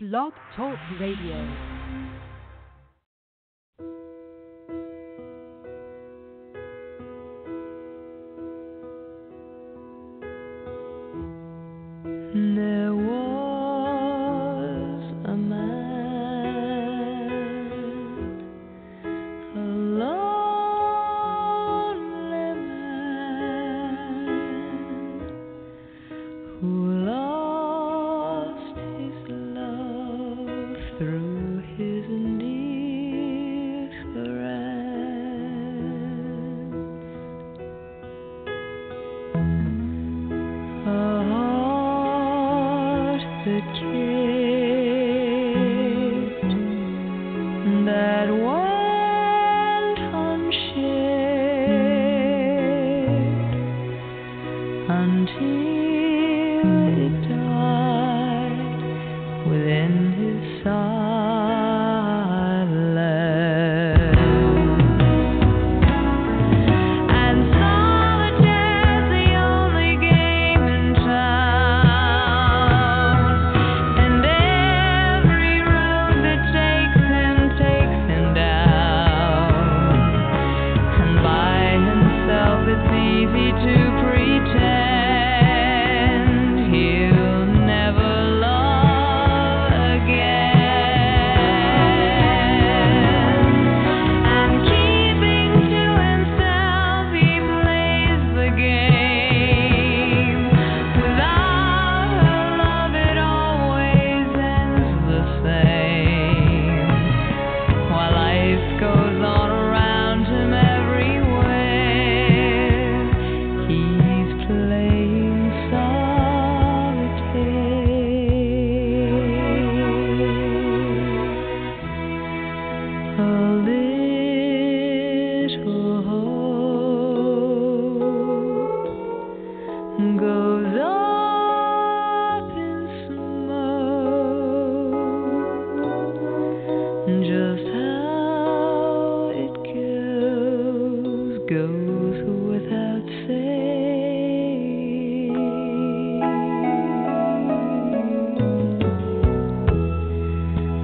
Blog Talk Radio.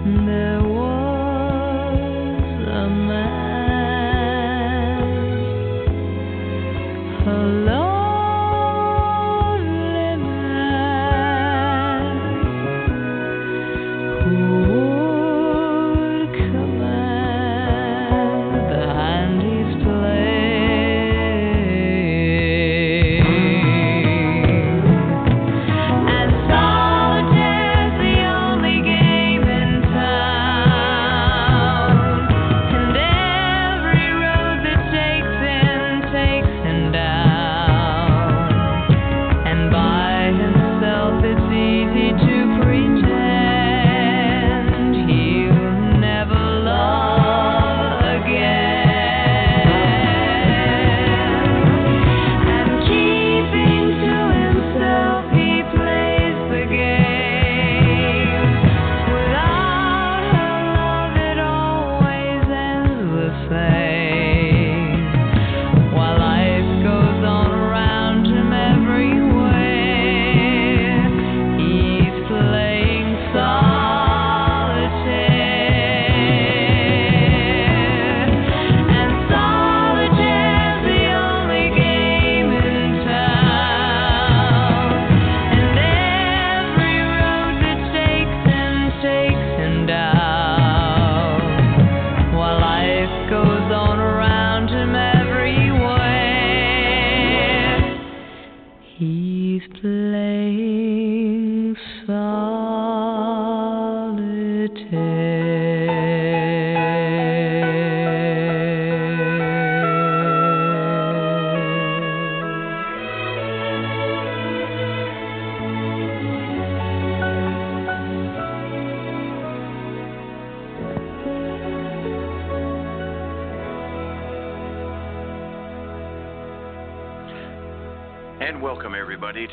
Never place.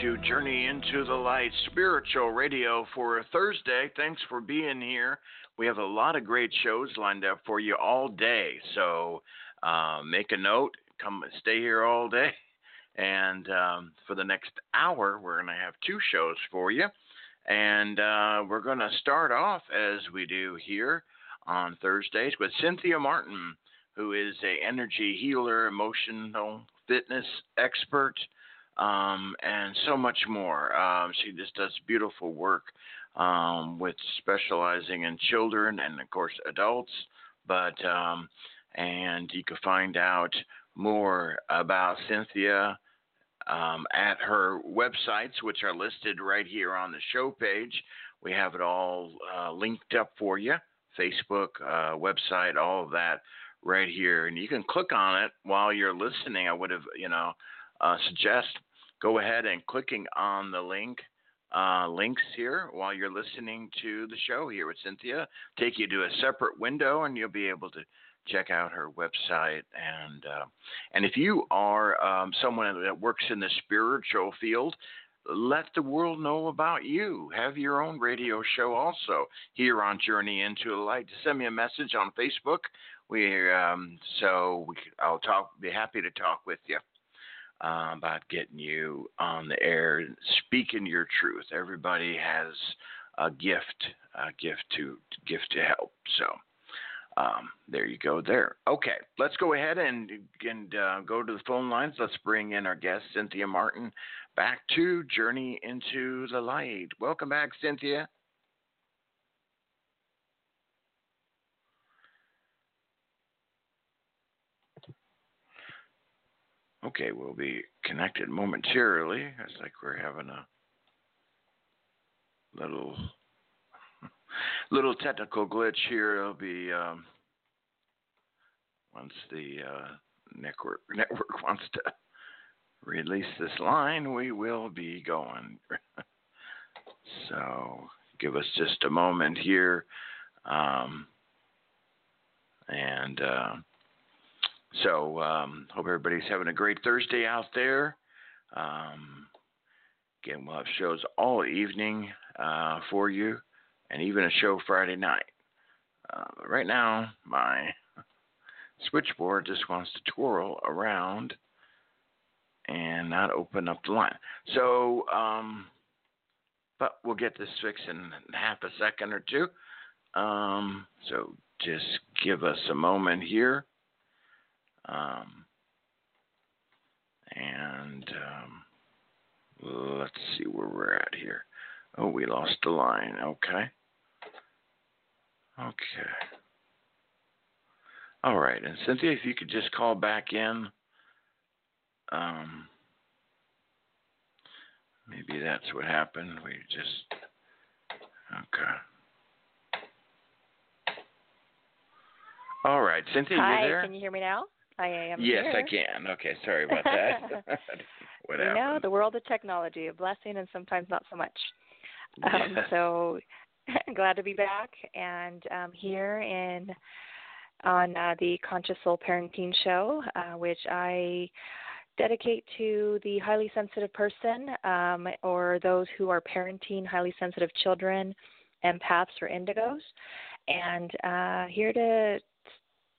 to Journey into the Light Spiritual Radio for Thursday. Thanks for being here. We have a lot of great shows lined up for you all day. So uh, make a note, come stay here all day. And um, for the next hour, we're going to have two shows for you. And uh, we're going to start off, as we do here on Thursdays, with Cynthia Martin, who is a energy healer, emotional fitness expert um, and so much more. Um, she just does beautiful work um, with specializing in children and, of course, adults. But um, and you can find out more about Cynthia um, at her websites, which are listed right here on the show page. We have it all uh, linked up for you Facebook, uh, website, all of that right here. And you can click on it while you're listening. I would have, you know, uh, suggest go ahead and clicking on the link. Uh, links here while you're listening to the show here with Cynthia. Take you to a separate window, and you'll be able to check out her website. And uh, and if you are um, someone that works in the spiritual field, let the world know about you. Have your own radio show also here on Journey into the Light. Send me a message on Facebook. We um, so we I'll talk. Be happy to talk with you. Uh, about getting you on the air, speaking your truth. Everybody has a gift, a gift to gift to help. So, um, there you go. There. Okay, let's go ahead and and uh, go to the phone lines. Let's bring in our guest Cynthia Martin back to Journey into the Light. Welcome back, Cynthia. Okay, we'll be connected momentarily. It's like we're having a little little technical glitch here. It'll be um, once the uh, network network wants to release this line, we will be going. so give us just a moment here, um, and uh, so um, hope everybody's having a great Thursday out there. Um, again, we'll have shows all evening uh, for you and even a show Friday night. Uh, right now, my switchboard just wants to twirl around and not open up the line. So, um, but we'll get this fixed in half a second or two. Um, so just give us a moment here. Um, and um, let's see where we're at here. Oh, we lost the line. Okay. Okay. All right. And Cynthia, if you could just call back in. Um, maybe that's what happened. We just. Okay. All right. Cynthia, Hi, you there? can you hear me now? I am yes, here. I can. Okay, sorry about that. what you know, the world of technology, a blessing and sometimes not so much. Um, Yeah. so glad to be back and um, here in on uh, the Conscious Soul Parenting Show, uh, which I dedicate to the highly sensitive person um, or those who are parenting highly sensitive children, empaths or indigos, and uh, here to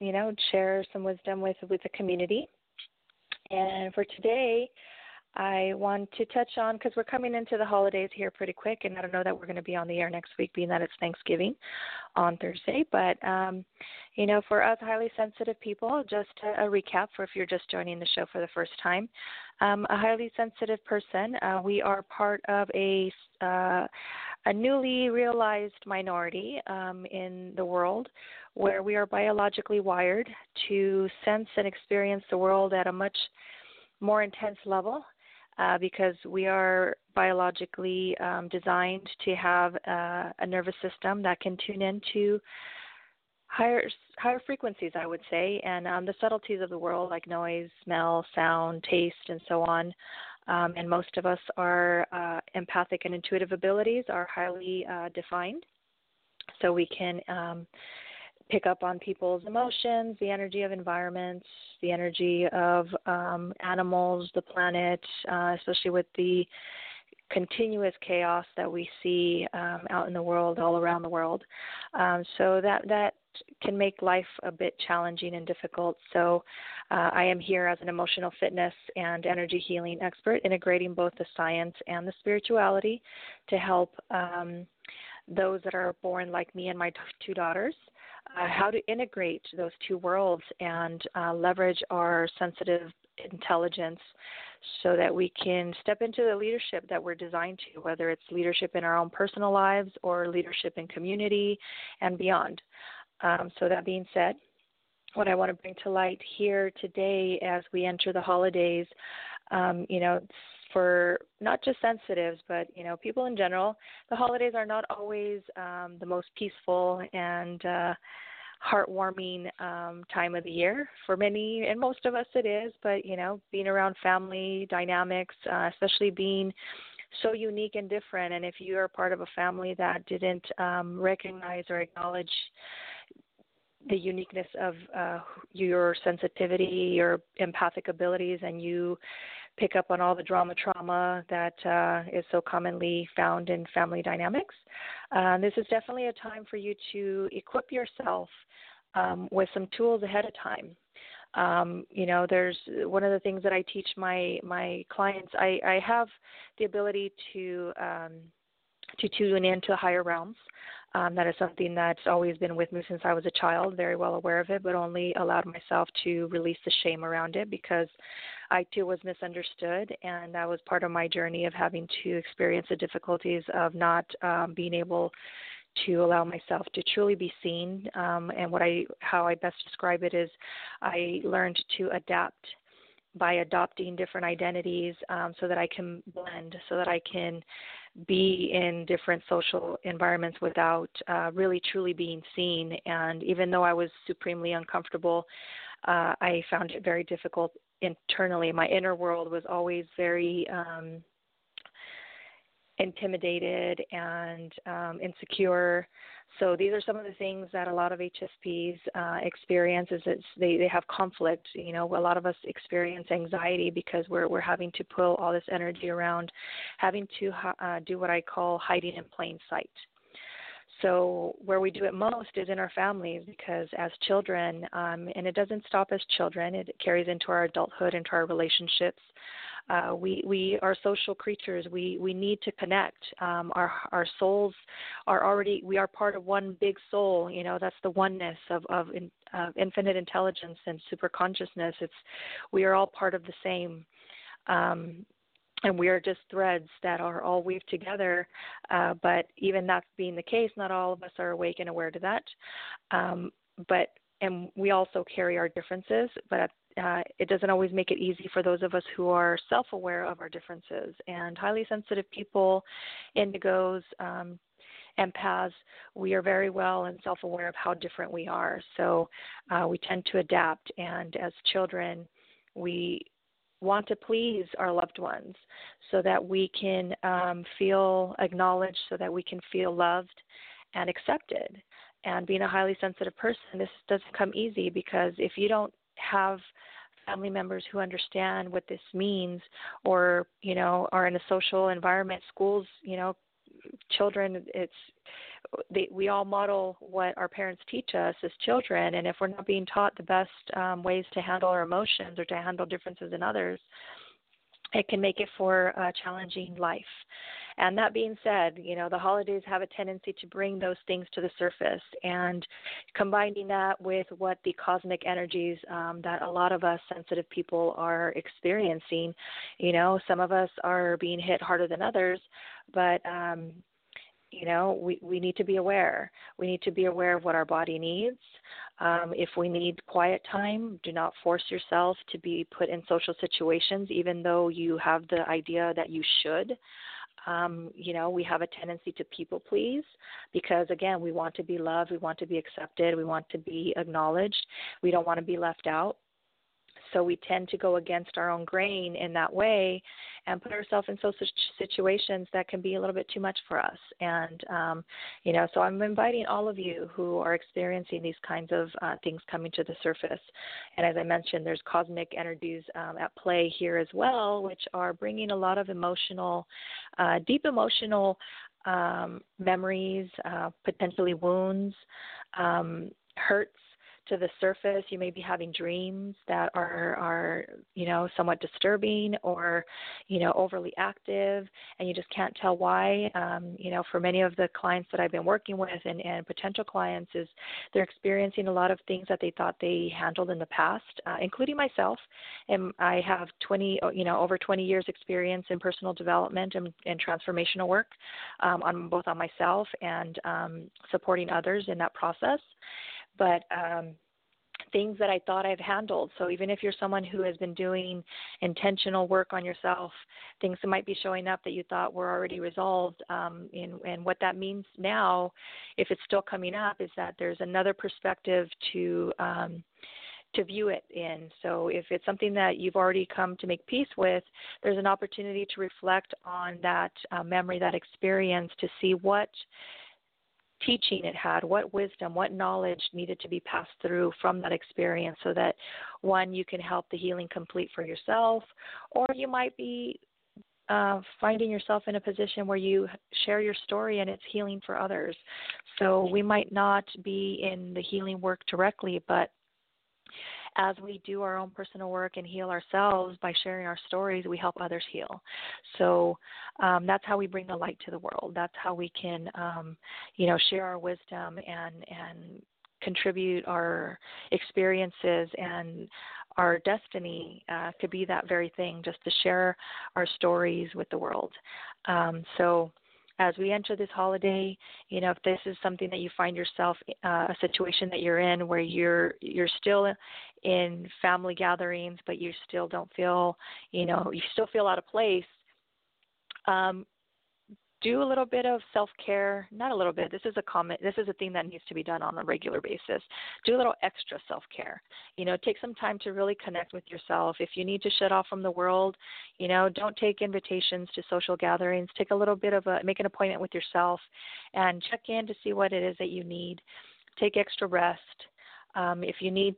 you know share some wisdom with with the community. And for today, I want to touch on because we're coming into the holidays here pretty quick, and I don't know that we're going to be on the air next week, being that it's Thanksgiving on Thursday. But um, you know, for us highly sensitive people, just a, a recap for if you're just joining the show for the first time, um, a highly sensitive person, uh, we are part of a uh, a newly realized minority um, in the world where we are biologically wired to sense and experience the world at a much more intense level uh, because we are biologically um, designed to have uh, a nervous system that can tune into higher higher frequencies, I would say, and um, the subtleties of the world like noise, smell, sound, taste, and so on. Um, and most of us are uh, empathic and intuitive abilities are highly uh, defined, so we can um, pick up on people's emotions, the energy of environments, the energy of um, animals, the planet, uh, especially with the continuous chaos that we see um, out in the world, all around the world. Um, so that that can make life a bit challenging and difficult. So, uh, I am here as an emotional fitness and energy healing expert, integrating both the science and the spirituality to help um, those that are born like me and my two daughters. Uh, how to integrate those two worlds and uh, leverage our sensitive intelligence so that we can step into the leadership that we're designed to, whether it's leadership in our own personal lives or leadership in community and beyond. Um, so, that being said, what I want to bring to light here today as we enter the holidays, um, you know, for not just sensitives, but you know, people in general, the holidays are not always um, the most peaceful and uh, heartwarming um, time of the year. For many and most of us, it is. But you know, being around family dynamics, uh, especially being so unique and different, and if you are part of a family that didn't um, recognize or acknowledge the uniqueness of uh, your sensitivity, your empathic abilities, and you pick up on all the drama trauma that uh, is so commonly found in family dynamics. Uh, this is definitely a time for you to equip yourself um, with some tools ahead of time. Um, you know, there's one of the things that I teach my my clients. I, I have the ability to um, to tune into higher realms. Um, that is something that's always been with me since I was a child, very well aware of it, but only allowed myself to release the shame around it because I too was misunderstood, and that was part of my journey of having to experience the difficulties of not um, being able to allow myself to truly be seen. Um, and what I, how I best describe it is, I learned to adapt by adopting different identities um, so that I can blend, so that I can be in different social environments without uh, really truly being seen. And even though I was supremely uncomfortable, uh, I found it very difficult internally. My inner world was always very um, intimidated and um, insecure. So these are some of the things that a lot of HSPs uh, experience is that they, they have conflict. You know, a lot of us experience anxiety because we're, we're having to pull all this energy around, having to uh, do what I call hiding in plain sight. So where we do it most is in our families because as children, um, and it doesn't stop as children, it carries into our adulthood, into our relationships. Uh, we we are social creatures. We we need to connect. Um, our our souls are already. We are part of one big soul. You know that's the oneness of of, in, of infinite intelligence and super consciousness. It's we are all part of the same. Um, and we are just threads that are all weaved together. Uh, but even that being the case, not all of us are awake and aware to that. Um, but and we also carry our differences, but at uh, it doesn't always make it easy for those of us who are self aware of our differences. And highly sensitive people, indigos, um, empaths, we are very well and self aware of how different we are. So uh, we tend to adapt. And as children, we want to please our loved ones so that we can um, feel acknowledged, so that we can feel loved and accepted. And being a highly sensitive person, this doesn't come easy because if you don't have family members who understand what this means or you know are in a social environment schools you know children it's they, we all model what our parents teach us as children. And if we're not being taught the best um, ways to handle our emotions or to handle differences in others it can make it for a challenging life and that being said, you know, the holidays have a tendency to bring those things to the surface. And combining that with what the cosmic energies um, that a lot of us sensitive people are experiencing, you know, some of us are being hit harder than others, but um, you know we, we need to be aware. We need to be aware of what our body needs. Um, if we need quiet time do not force yourself to be put in social situations even though you have the idea that you should. Um, you know, we have a tendency to people please because, again, we want to be loved, we want to be accepted, we want to be acknowledged, we don't want to be left out. So we tend to go against our own grain in that way and put ourselves in social situations that can be a little bit too much for us. And, um, you know, so I'm inviting all of you who are experiencing these kinds of uh, things coming to the surface. And as I mentioned, there's cosmic energies um, at play here as well, which are bringing a lot of emotional, uh, deep emotional um, memories, uh, potentially wounds, um, hurts to the surface. You may be having dreams that are are you know somewhat disturbing or you know overly active, and you just can't tell why. Um, you know, for many of the clients that I've been working with and, and potential clients, is they're experiencing a lot of things that they thought they handled in the past, uh, including myself. And I have 20 you know over 20 years experience in personal development and, and transformational work um, on both on myself and um, supporting others in that process but um, things that I thought I've handled. So even if you're someone who has been doing intentional work on yourself, things that might be showing up that you thought were already resolved. Um, and, and what that means now, if it's still coming up, is that there's another perspective to. Um, to view it in. So if it's something that you've already come to make peace with, there's an opportunity to reflect on that uh, memory, that experience, to see what teaching it had, what wisdom, what knowledge needed to be passed through from that experience so that one, you can help the healing complete for yourself, or you might be uh, finding yourself in a position where you share your story and it's healing for others. So we might not be in the healing work directly, but as we do our own personal work and heal ourselves by sharing our stories, we help others heal. So um, that's how we bring the light to the world. That's how we can, um, you know, share our wisdom and and contribute our experiences and our destiny uh, to be that very thing, just to share our stories with the world. Um, so as we enter this holiday, you know, if this is something that you find yourself uh, a situation that you're in where you're you're still in family gatherings, but you still don't feel, you know, you still feel out of place. Um, do a little bit of self care not a little bit this is a comment this is a thing that needs to be done on a regular basis. Do a little extra self care you know take some time to really connect with yourself. If you need to shut off from the world you know don't take invitations to social gatherings. Take a little bit of a make an appointment with yourself and check in to see what it is that you need. Take extra rest. Um, if you need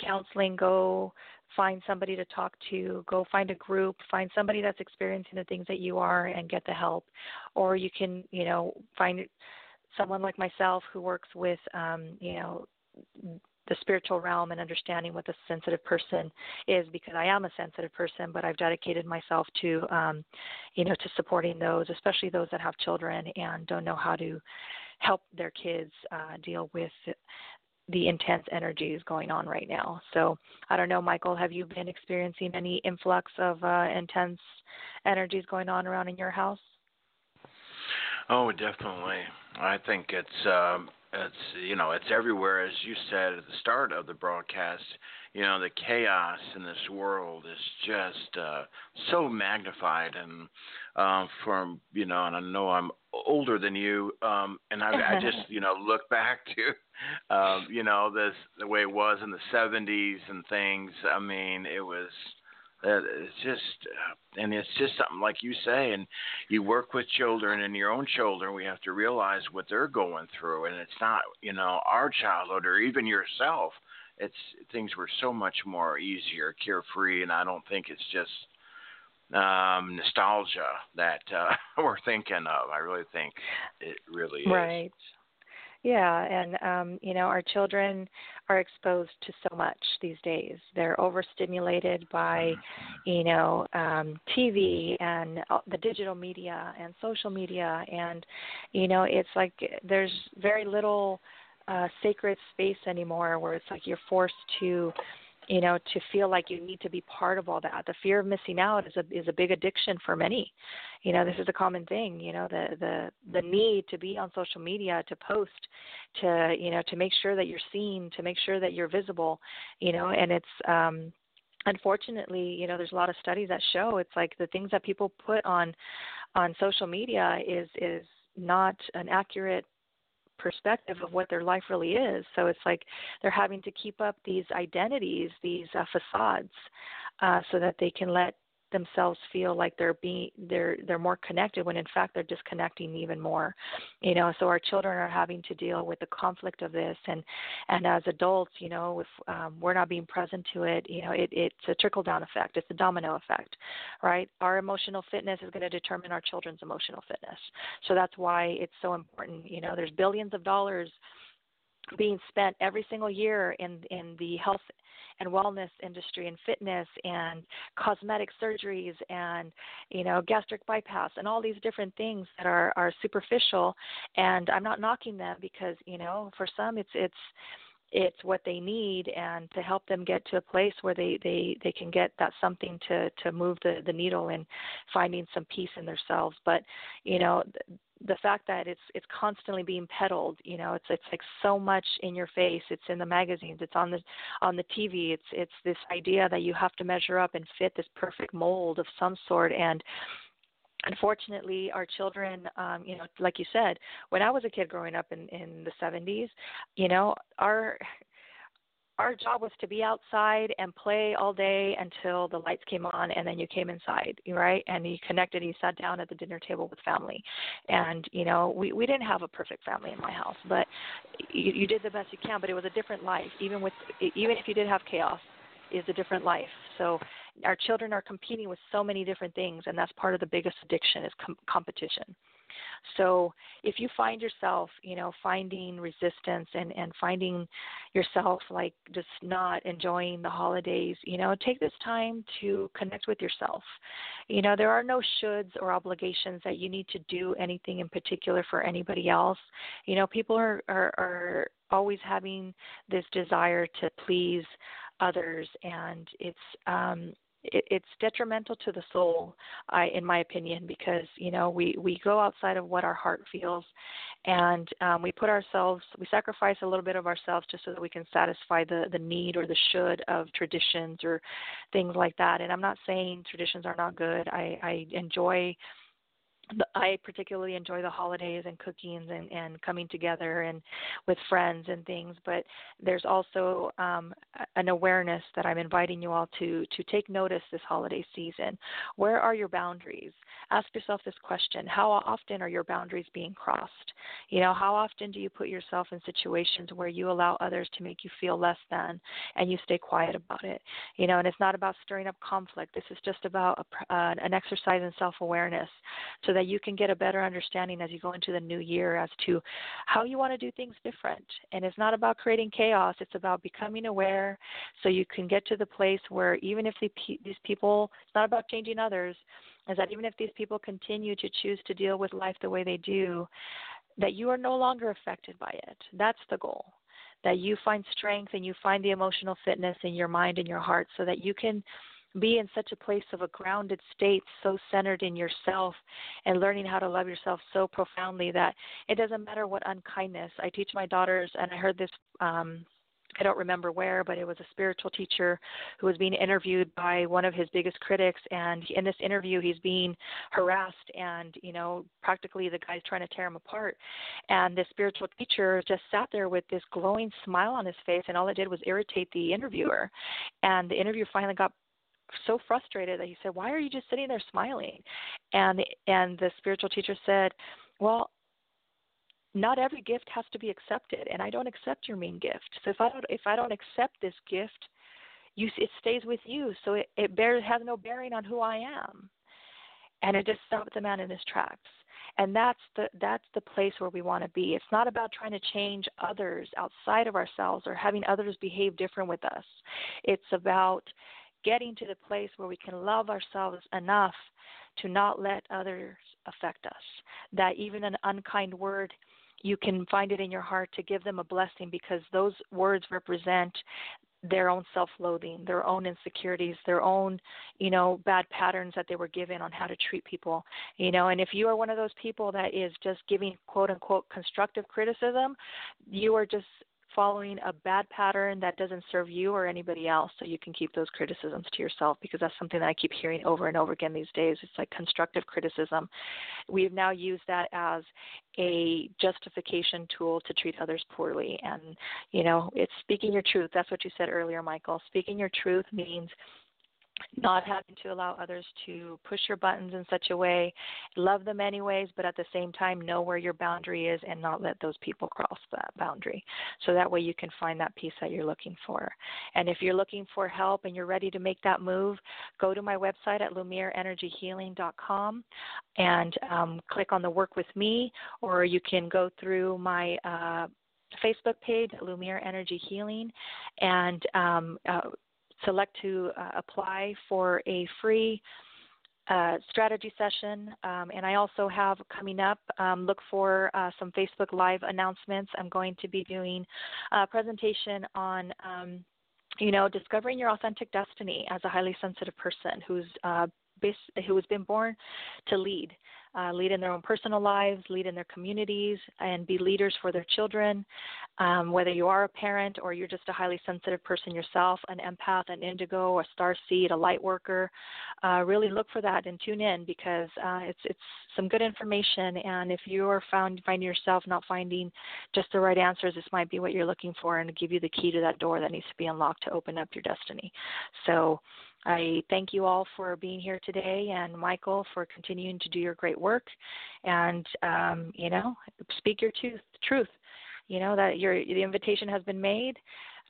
counseling go find somebody to talk to, go find a group, find somebody that's experiencing the things that you are and get the help. Or you can, you know, find someone like myself who works with, um, you know, the spiritual realm and understanding what the sensitive person is because I am a sensitive person, but I've dedicated myself to, um, you know, to supporting those, especially those that have children and don't know how to help their kids uh, deal with the intense energies going on right now. So I don't know, Michael, have you been experiencing any influx of uh, intense energies going on around in your house? Oh, definitely. I think it's um, it's you know it's everywhere as you said at the start of the broadcast. You know the chaos in this world is just uh, so magnified, and um, from you know, and I know I'm older than you, um, and I, I just you know look back to, um, you know, this the way it was in the '70s and things. I mean, it was. It's just, uh, and it's just something like you say, and you work with children and your own children. We have to realize what they're going through, and it's not, you know, our childhood or even yourself. It's things were so much more easier, carefree, and I don't think it's just um, nostalgia that uh, we're thinking of. I really think it really is. Right. Yeah, and um, you know, our children are exposed to so much these days. They're overstimulated by, mm-hmm. you know, um, TV and uh, the digital media and social media, and you know, it's like there's very little uh, sacred space anymore where it's like you're forced to you know to feel like you need to be part of all that. The fear of missing out is a is a big addiction for many. You know this is a common thing you know the the the need to be on social media to post to you know to make sure that you're seen to make sure that you're visible you know and it's um unfortunately you know there's a lot of studies that show it's like the things that people put on on social media is is not an accurate perspective of what their life really is. So it's like they're having to keep up these identities, these uh, facades, uh, so that they can let themselves feel like they're being they're they're more connected when in fact they're disconnecting even more you know? So our children are having to deal with the conflict of this and and as adults you know if um, we're not being present to it you know it, it's a trickle down effect. It's a domino effect right? Our emotional fitness is going to determine our children's emotional fitness. So that's why it's so important you know there's billions of dollars being spent every single year in in the health and wellness industry and fitness and cosmetic surgeries and you know gastric bypass and all these different things that are are superficial. And I'm not knocking them because you know for some it's it's it's what they need and to help them get to a place where they they they can get that something to to move the the needle and finding some peace in themselves. But you know the fact that it's it's constantly being peddled you know it's it's like so much in your face. It's in the magazines. It's on the on the tv it's it's this idea that you have to measure up and fit this perfect mold of some sort. And unfortunately our children um you know like you said when i was a kid growing up in in the 70s you know our our job was to be outside and play all day until the lights came on and then you came inside right? And you connected you sat down at the dinner table with family. And you know we we didn't have a perfect family in my house but you, you did the best you can but it was a different life. Even with even if you did have chaos is a different life. So our children are competing with so many different things and that's part of the biggest addiction is com- competition so if you find yourself, you know, finding resistance and, and finding yourself like just not enjoying the holidays, you know, take this time to connect with yourself. You know, there are no shoulds or obligations that you need to do anything in particular for anybody else. You know, people are, are, are always having this desire to please others and it's um it, it's detrimental to the soul, I, in my opinion, because you know we we go outside of what our heart feels, and um, we put ourselves, we sacrifice a little bit of ourselves just so that we can satisfy the the need or the should of traditions or things like that. And I'm not saying traditions are not good. I, I enjoy I particularly enjoy the holidays and cooking and, and coming together and with friends and things. But there's also um, an awareness that I'm inviting you all to to take notice this holiday season. Where are your boundaries? Ask yourself this question: How often are your boundaries being crossed? You know, how often do you put yourself in situations where you allow others to make you feel less than, and you stay quiet about it? You know, and it's not about stirring up conflict. This is just about a, uh, an exercise in self-awareness. So that you can get a better understanding as you go into the new year as to how you want to do things different. And it's not about creating chaos, it's about becoming aware so you can get to the place where even if the, these people, it's not about changing others, is that even if these people continue to choose to deal with life the way they do, that you are no longer affected by it. That's the goal that you find strength and you find the emotional fitness in your mind and your heart so that you can be in such a place of a grounded state, so centered in yourself and learning how to love yourself so profoundly that it doesn't matter what unkindness. I teach my daughters, and I heard this. Um, I don't remember where, but it was a spiritual teacher who was being interviewed by one of his biggest critics. And in this interview, he's being harassed, and you know, practically the guy's trying to tear him apart. And the spiritual teacher just sat there with this glowing smile on his face, and all it did was irritate the interviewer. And the interview finally got so frustrated that he said, "Why are you just sitting there smiling?" And and the spiritual teacher said, "Well, not every gift has to be accepted, and I don't accept your mean gift. So if I don't if I don't accept this gift, you it stays with you. So it it bears has no bearing on who I am." And it just stopped the man in his tracks. And that's the that's the place where we want to be. It's not about trying to change others outside of ourselves or having others behave different with us. It's about getting to the place where we can love ourselves enough to not let others affect us. That even an unkind word, you can find it in your heart to give them a blessing because those words represent their own self-loathing, their own insecurities, their own, you know, bad patterns that they were given on how to treat people. You know, and if you are one of those people that is just giving quote unquote constructive criticism, you are just following a bad pattern that doesn't serve you or anybody else so you can keep those criticisms to yourself because that's something that I keep hearing over and over again these days. It's like constructive criticism. We've now used that as a justification tool to treat others poorly and you know, it's speaking your truth. That's what you said earlier, Michael. Speaking your truth means not having to allow others to push your buttons in such a way, love them anyways, but at the same time know where your boundary is and not let those people cross that boundary. So that way you can find that piece that you're looking for. And if you're looking for help and you're ready to make that move, go to my website at LumiereEnergyHealing.com and um, click on the work with me, or you can go through my uh, Facebook page, Lumiere Energy Healing, and um, uh, select to uh, apply for a free uh, strategy session. Um, and I also have coming up, um, look for uh, some Facebook Live announcements. I'm going to be doing a presentation on. Um, you know, discovering your authentic destiny as a highly sensitive person who's uh, who has been born to lead uh, lead in their own personal lives, lead in their communities, and be leaders for their children. Um, whether you are a parent or you're just a highly sensitive person yourself, an empath, an indigo, a star seed, a light worker, uh, really look for that and tune in because uh, it's it's some good information. And if you are found finding yourself not finding just the right answers, this might be what you're looking for and give you the key to that door that needs to be unlocked to open up your destiny. So I thank you all for being here today, and Michael for continuing to do your great work, and um, you know, speak your truth. Truth, you know that your the invitation has been made.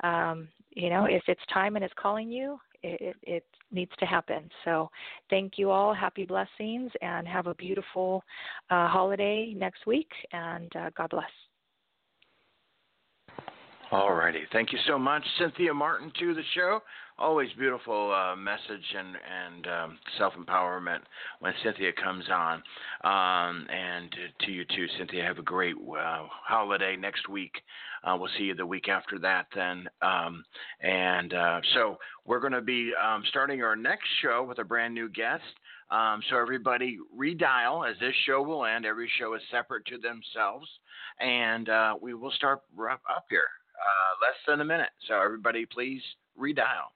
Um, you know, if it's time and it's calling you, it, it, needs to happen. So, thank you all. Happy blessings, and have a beautiful uh, holiday next week. And uh, God bless. All righty. Thank you so much, Cynthia Martin, to the show. Always beautiful uh, message and, and um, self empowerment when Cynthia comes on. Um, and to you too, Cynthia, have a great uh, holiday next week. Uh, we'll see you the week after that then. Um, and uh, so we're going to be um, starting our next show with a brand new guest. Um, so everybody redial as this show will end. Every show is separate to themselves, and uh, we will start up here uh, less than a minute. So everybody, please redial.